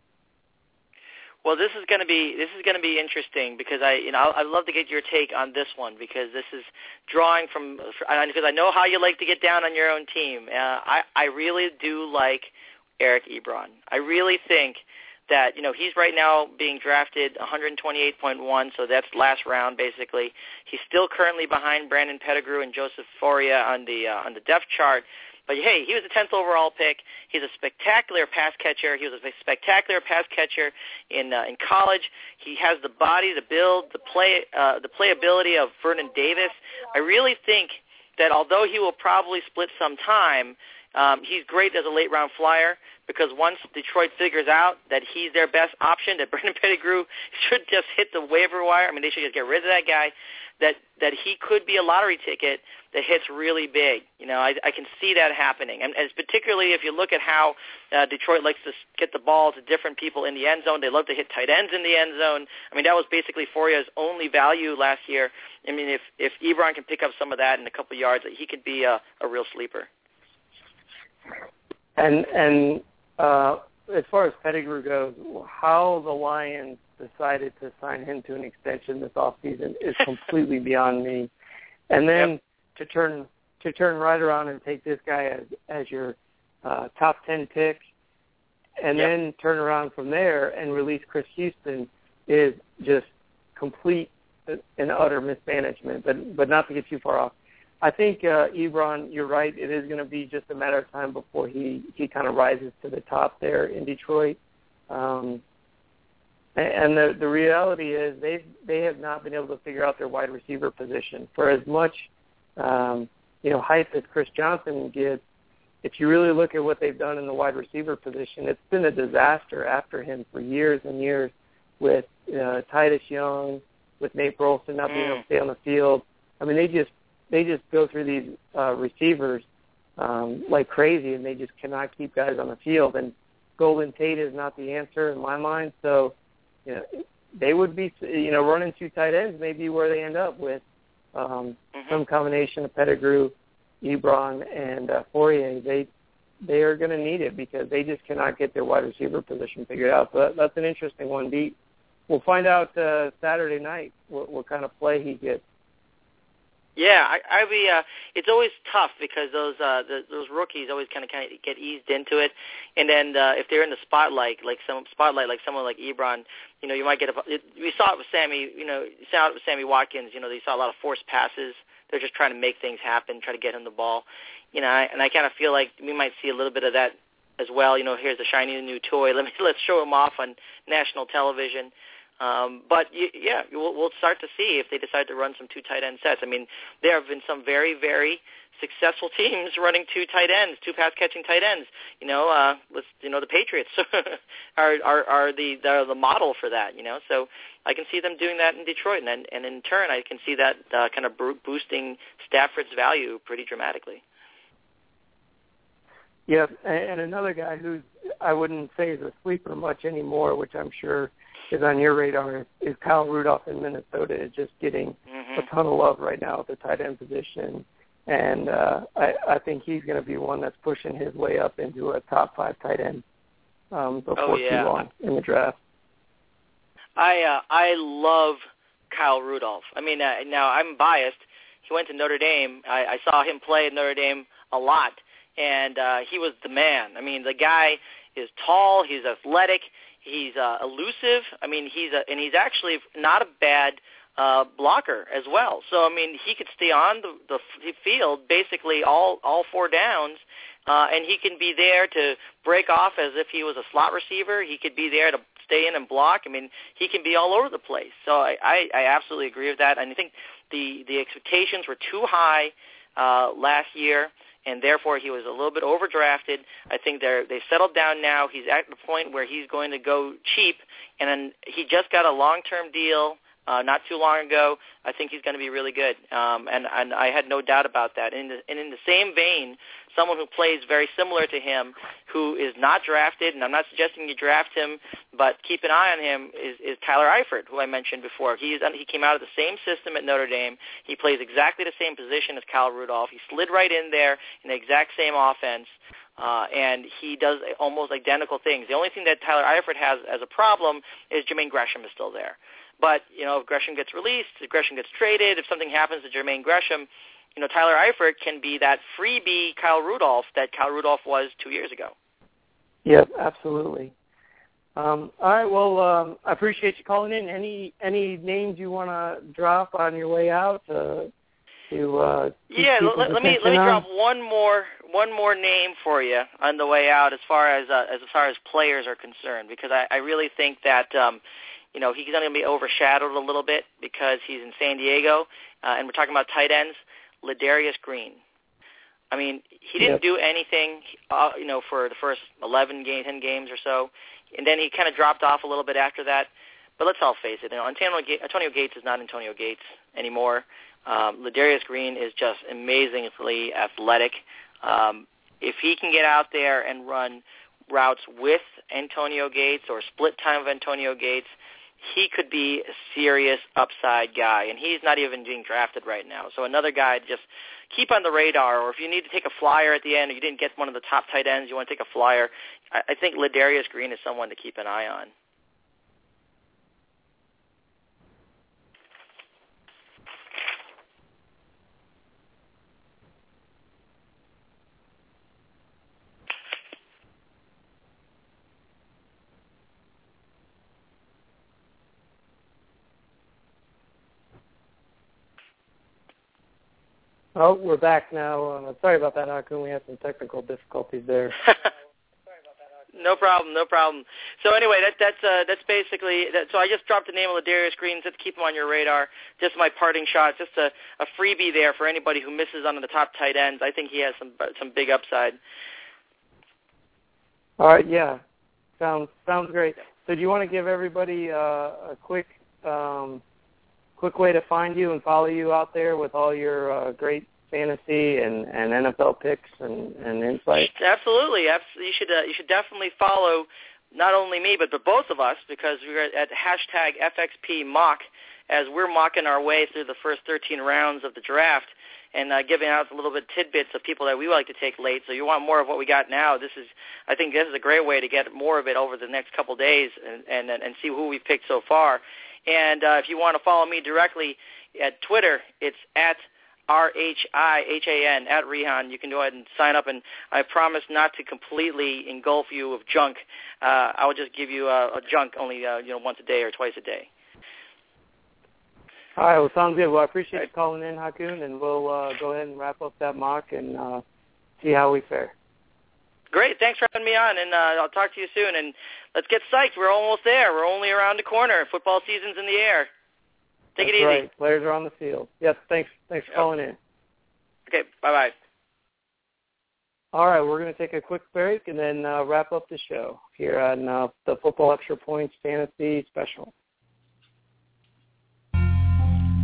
Well, this is going to be this is going to be interesting because I you know I'd love to get your take on this one because this is drawing from because I know how you like to get down on your own team. Uh, I I really do like Eric Ebron. I really think that you know he's right now being drafted 128.1, so that's last round basically. He's still currently behind Brandon Pettigrew and Joseph Fauria on the uh, on the depth chart, but hey, he was a 10th overall pick. He's a spectacular pass catcher. He was a spectacular pass catcher in uh, in college. He has the body, the build, the play, uh, the playability of Vernon Davis. I really think that although he will probably split some time, um, he's great as a late round flyer because once Detroit figures out that he's their best option, that Brandon Pettigrew should just hit the waiver wire. I mean, they should just get rid of that guy. That that he could be a lottery ticket that hits really big. You know, I, I can see that happening, and as particularly if you look at how uh, Detroit likes to get the ball to different people in the end zone. They love to hit tight ends in the end zone. I mean, that was basically Fauria's only value last year. I mean, if if Ebron can pick up some of that in a couple yards, he could be a, a real sleeper. And and uh, as far as Pettigrew goes, how the Lions decided to sign him to an extension this offseason is completely beyond me. And then yep. to turn to turn right around and take this guy as as your uh, top ten pick, and yep. then turn around from there and release Chris Houston is just complete and utter mismanagement. But but not to get too far off. I think uh, Ebron, you're right. It is going to be just a matter of time before he he kind of rises to the top there in Detroit. Um, and the the reality is they they have not been able to figure out their wide receiver position. For as much um, you know hype as Chris Johnson gets, if you really look at what they've done in the wide receiver position, it's been a disaster after him for years and years. With uh, Titus Young, with Nate Burleson not being able to stay on the field. I mean, they just they just go through these uh, receivers um, like crazy, and they just cannot keep guys on the field. And Golden Tate is not the answer in my mind. So you know, they would be, you know, running two tight ends may be where they end up with um, mm-hmm. some combination of Pettigrew, Ebron, and uh, Fauria. They they are going to need it because they just cannot get their wide receiver position figured out. So that, that's an interesting one. We'll find out uh, Saturday night what, what kind of play he gets. Yeah, I, I be. Uh, it's always tough because those uh, the, those rookies always kind of kind of get eased into it, and then uh, if they're in the spotlight, like some spotlight, like someone like Ebron, you know, you might get a. It, we saw it with Sammy. You know, saw it with Sammy Watkins. You know, they saw a lot of forced passes. They're just trying to make things happen, try to get him the ball. You know, and I kind of feel like we might see a little bit of that as well. You know, here's a shiny new toy. Let me let's show him off on national television. Um, but yeah, we'll, we'll start to see if they decide to run some two tight end sets. I mean, there have been some very, very successful teams running two tight ends, two pass catching tight ends. You know, uh, let's you know the Patriots are are are the are the model for that. You know, so I can see them doing that in Detroit, and and in turn, I can see that uh, kind of boosting Stafford's value pretty dramatically. Yeah, and another guy who I wouldn't say is a sleeper much anymore, which I'm sure is on your radar is Kyle Rudolph in Minnesota just getting mm-hmm. a ton of love right now at the tight end position. And uh, I, I think he's going to be one that's pushing his way up into a top five tight end um, before oh, yeah. too long in the draft. I uh, I love Kyle Rudolph. I mean, uh, now I'm biased. He went to Notre Dame. I, I saw him play at Notre Dame a lot, and uh, he was the man. I mean, the guy is tall. He's athletic. He's uh, elusive. I mean, he's a, and he's actually not a bad uh, blocker as well. So I mean, he could stay on the, the field basically all all four downs, uh, and he can be there to break off as if he was a slot receiver. He could be there to stay in and block. I mean, he can be all over the place. So I I, I absolutely agree with that. And I think the the expectations were too high uh, last year and therefore he was a little bit overdrafted. I think they're they settled down now. He's at the point where he's going to go cheap, and then he just got a long-term deal uh, not too long ago. I think he's going to be really good, um, and and I had no doubt about that. And in the, and in the same vein, someone who plays very similar to him, who is not drafted, and I'm not suggesting you draft him, but keep an eye on him is, is Tyler Eifert, who I mentioned before. He's he came out of the same system at Notre Dame. He plays exactly the same position as Kyle Rudolph. He slid right in there in the exact same offense. Uh, and he does almost identical things. The only thing that Tyler Eifert has as a problem is Jermaine Gresham is still there. But, you know, if Gresham gets released, if Gresham gets traded, if something happens to Jermaine Gresham, you know, Tyler Eifert can be that freebie Kyle Rudolph that Kyle Rudolph was two years ago. Yep, absolutely. Um, all right, well, um, I appreciate you calling in. Any any names you want to drop on your way out to? to uh, yeah, let, let me let me drop one more one more name for you on the way out as far as uh, as far as players are concerned because I, I really think that um, you know he's only going to be overshadowed a little bit because he's in San Diego uh, and we're talking about tight ends. Ladarius Green. I mean, he didn't yep. do anything, uh, you know, for the first 11 game, 10 games or so, and then he kind of dropped off a little bit after that. But let's all face it, you know, Antonio, Ga- Antonio Gates is not Antonio Gates anymore. Um, Ladarius Green is just amazingly athletic. Um, if he can get out there and run routes with Antonio Gates or split time of Antonio Gates, he could be a serious upside guy, and he's not even being drafted right now. So another guy to just keep on the radar, or if you need to take a flyer at the end, or you didn't get one of the top tight ends, you want to take a flyer, I, I think Ladarius Green is someone to keep an eye on. Oh, we're back now. Uh, sorry about that, Hakun. We had some technical difficulties there. no problem, no problem. So anyway, that, that's uh, that's basically that. So I just dropped the name of Ladarius Green just to keep him on your radar. Just my parting shot, just a, a freebie there for anybody who misses on the top tight ends. I think he has some some big upside. All right, yeah, sounds sounds great. So do you want to give everybody uh, a quick um, quick way to find you and follow you out there with all your uh, great fantasy and, and NFL picks and, and insights? Absolutely. You should uh, you should definitely follow not only me but the both of us because we're at hashtag FXP mock as we're mocking our way through the first 13 rounds of the draft and uh, giving out a little bit tidbits of people that we like to take late. So you want more of what we got now. This is, I think, this is a great way to get more of it over the next couple days and and, and see who we've picked so far. And uh, if you want to follow me directly at Twitter, it's at R-H-I-H-A-N, at Rehan. You can go ahead and sign up, and I promise not to completely engulf you with junk. Uh, I will just give you a, a junk only uh, you know once a day or twice a day. All right, well, sounds good. Well, I appreciate you calling in, Hakun, and we'll uh, go ahead and wrap up that mock and uh, see how we fare. Great. Thanks for having me on, and uh, I'll talk to you soon. And let's get psyched. We're almost there. We're only around the corner. Football season's in the air. Take That's it easy. Right. Players are on the field. Yes. Thanks. Thanks for yep. calling in. Okay. Bye bye. All right, we're going to take a quick break and then uh, wrap up the show here on uh, the Football Extra Points Fantasy Special.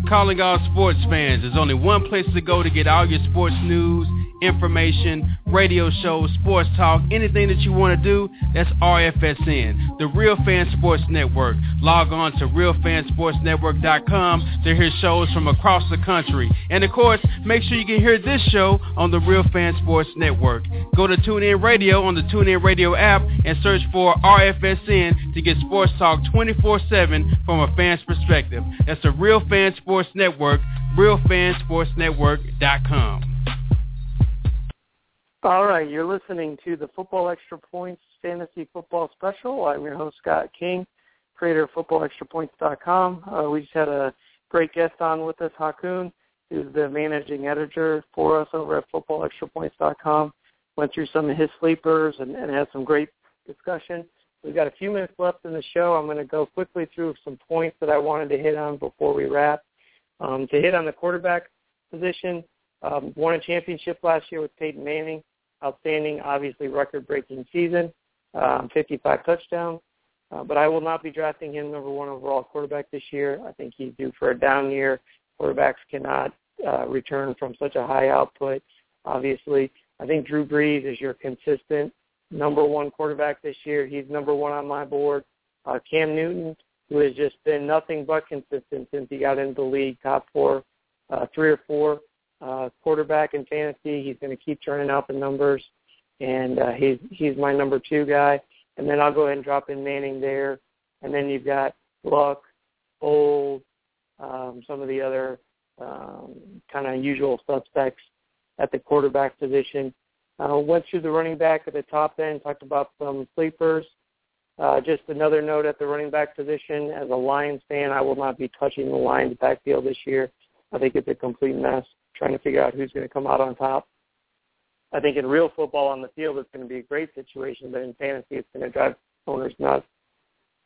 Calling all sports fans, there's only one place to go to get all your sports news information, radio shows, sports talk, anything that you want to do, that's RFSN, the Real Fan Sports Network. Log on to realfansportsnetwork.com to hear shows from across the country. And of course, make sure you can hear this show on the Real Fan Sports Network. Go to TuneIn Radio on the TuneIn Radio app and search for RFSN to get sports talk 24-7 from a fan's perspective. That's the Real Fan Sports Network, realfansportsnetwork.com. All right, you're listening to the Football Extra Points Fantasy Football Special. I'm your host, Scott King, creator of FootballExtraPoints.com. Uh, we just had a great guest on with us, Hakun, who's the managing editor for us over at FootballExtraPoints.com. Went through some of his sleepers and, and had some great discussion. We've got a few minutes left in the show. I'm going to go quickly through some points that I wanted to hit on before we wrap. Um, to hit on the quarterback position, um, won a championship last year with Peyton Manning outstanding, obviously record-breaking season, um, 55 touchdowns. Uh, but I will not be drafting him number one overall quarterback this year. I think he's due for a down year. Quarterbacks cannot uh, return from such a high output. Obviously, I think Drew Brees is your consistent number one quarterback this year. He's number one on my board. Uh, Cam Newton, who has just been nothing but consistent since he got into the league, top four, uh, three or four uh, quarterback in fantasy. He's going to keep turning out the numbers, and uh, he's he's my number two guy. And then I'll go ahead and drop in Manning there, and then you've got Luck, Old, um, some of the other um, kind of usual suspects at the quarterback position. Uh, went through the running back at the top end, talked about some sleepers. Uh, just another note at the running back position. As a Lions fan, I will not be touching the Lions backfield this year. I think it's a complete mess trying to figure out who's going to come out on top. I think in real football on the field, it's going to be a great situation, but in fantasy, it's going to drive owners nuts.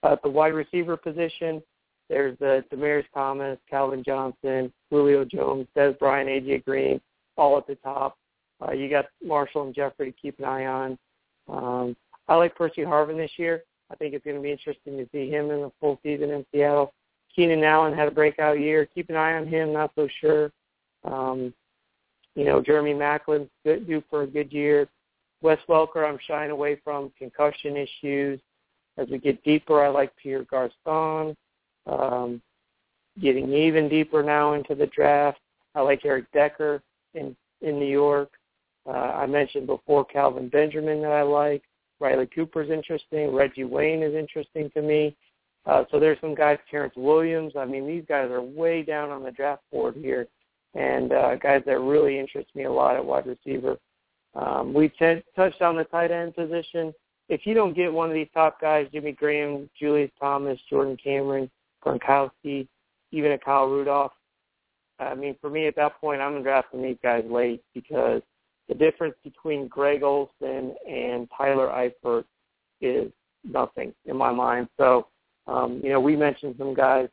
At the wide receiver position, there's the Demaryius Thomas, Calvin Johnson, Julio Jones, Dez Bryant, AJ Green, all at the top. Uh, you got Marshall and Jeffery to keep an eye on. Um, I like Percy Harvin this year. I think it's going to be interesting to see him in a full season in Seattle. Keenan Allen had a breakout year. Keep an eye on him. Not so sure. Um, you know, Jeremy Maclin due for a good year. Wes Welker, I'm shying away from concussion issues. As we get deeper, I like Pierre Garcon. um, getting even deeper now into the draft. I like Eric Decker in in New York. Uh, I mentioned before Kelvin Benjamin that I like. Riley Cooper's interesting. Reggie Wayne is interesting to me. Uh, so there's some guys, Terrance Williams. I mean, these guys are way down on the draft board here, and uh, guys that really interest me a lot at wide receiver. Um, we t- touched on the tight end position. If you don't get one of these top guys, Jimmy Graham, Julius Thomas, Jordan Cameron, Gronkowski, even a Kyle Rudolph, I mean, for me at that point, I'm drafting these guys late because the difference between Greg Olsen and Tyler Eifert is nothing in my mind. So, um, you know, we mentioned some guys,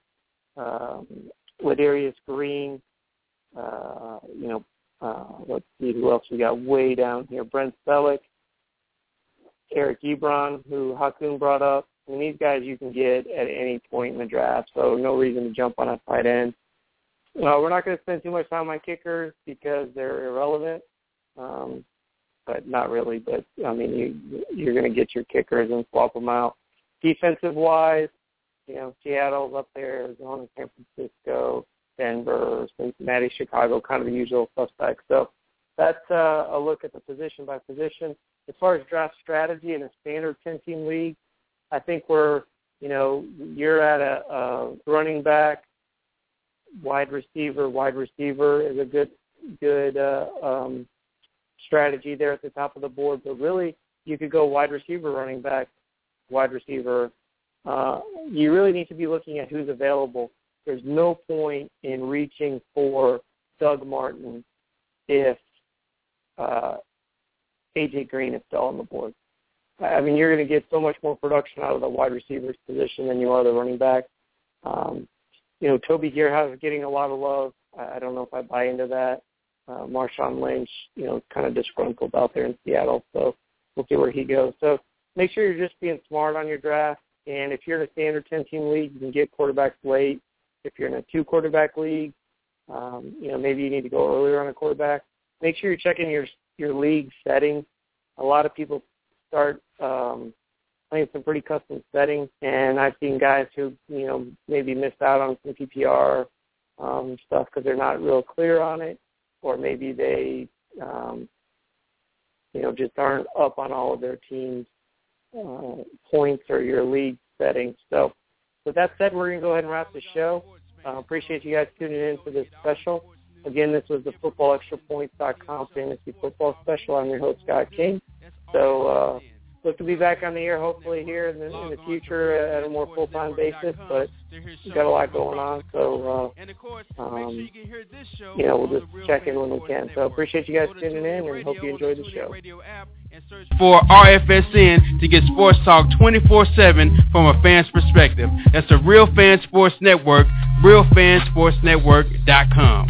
um, Ladarius Green, uh, you know, uh, let's see who else we got way down here. Brent Celek, Eric Ebron, who Hakun brought up. I mean, these guys you can get at any point in the draft, so no reason to jump on a tight end. Well, we're not going to spend too much time on kickers because they're irrelevant, um, but not really. But I mean, you you're going to get your kickers and swap them out. Defensive wise, you know, Seattle's up there, Arizona, San Francisco, Denver, Cincinnati, Chicago, kind of the usual suspects. So that's uh, a look at the position by position. As far as draft strategy in a standard 10-team league, I think we're, you know, you're at a, a running back, wide receiver, wide receiver is a good good uh, um, strategy there at the top of the board. But really, you could go wide receiver, running back, wide receiver. Uh, you really need to be looking at who's available there's no point in reaching for Doug Martin if uh, AJ Green is still on the board. I mean, you're going to get so much more production out of the wide receivers position than you are the running back. Um, you know, Toby Gerhart is getting a lot of love. I don't know if I buy into that. Uh, Marshawn Lynch, you know, kind of disgruntled out there in Seattle, so we'll see where he goes. So make sure you're just being smart on your draft. And if you're in a standard 10-team league, you can get quarterbacks late. If you're in a two quarterback league, um, you know maybe you need to go earlier on a quarterback. Make sure you're checking your your league settings. A lot of people start um, playing some pretty custom settings, and I've seen guys who you know maybe missed out on some PPR um, stuff because they're not real clear on it, or maybe they um, you know just aren't up on all of their teams' uh, points or your league settings. So with that said, we're going to go ahead and wrap the show. Uh, appreciate you guys tuning in for this special. Again, this was the FootballExtraPoints.com Fantasy Football Special. I'm your host, Scott King. So uh, look to be back on the air hopefully here in the, in the future at a more full-time basis, but we've got a lot going on. So, uh, um, you know, we'll just check in when we can. So appreciate you guys tuning in and hope you enjoyed the show for RFSN to get sports talk 24-7 from a fan's perspective. That's the Real Fan Sports Network, realfansportsnetwork.com.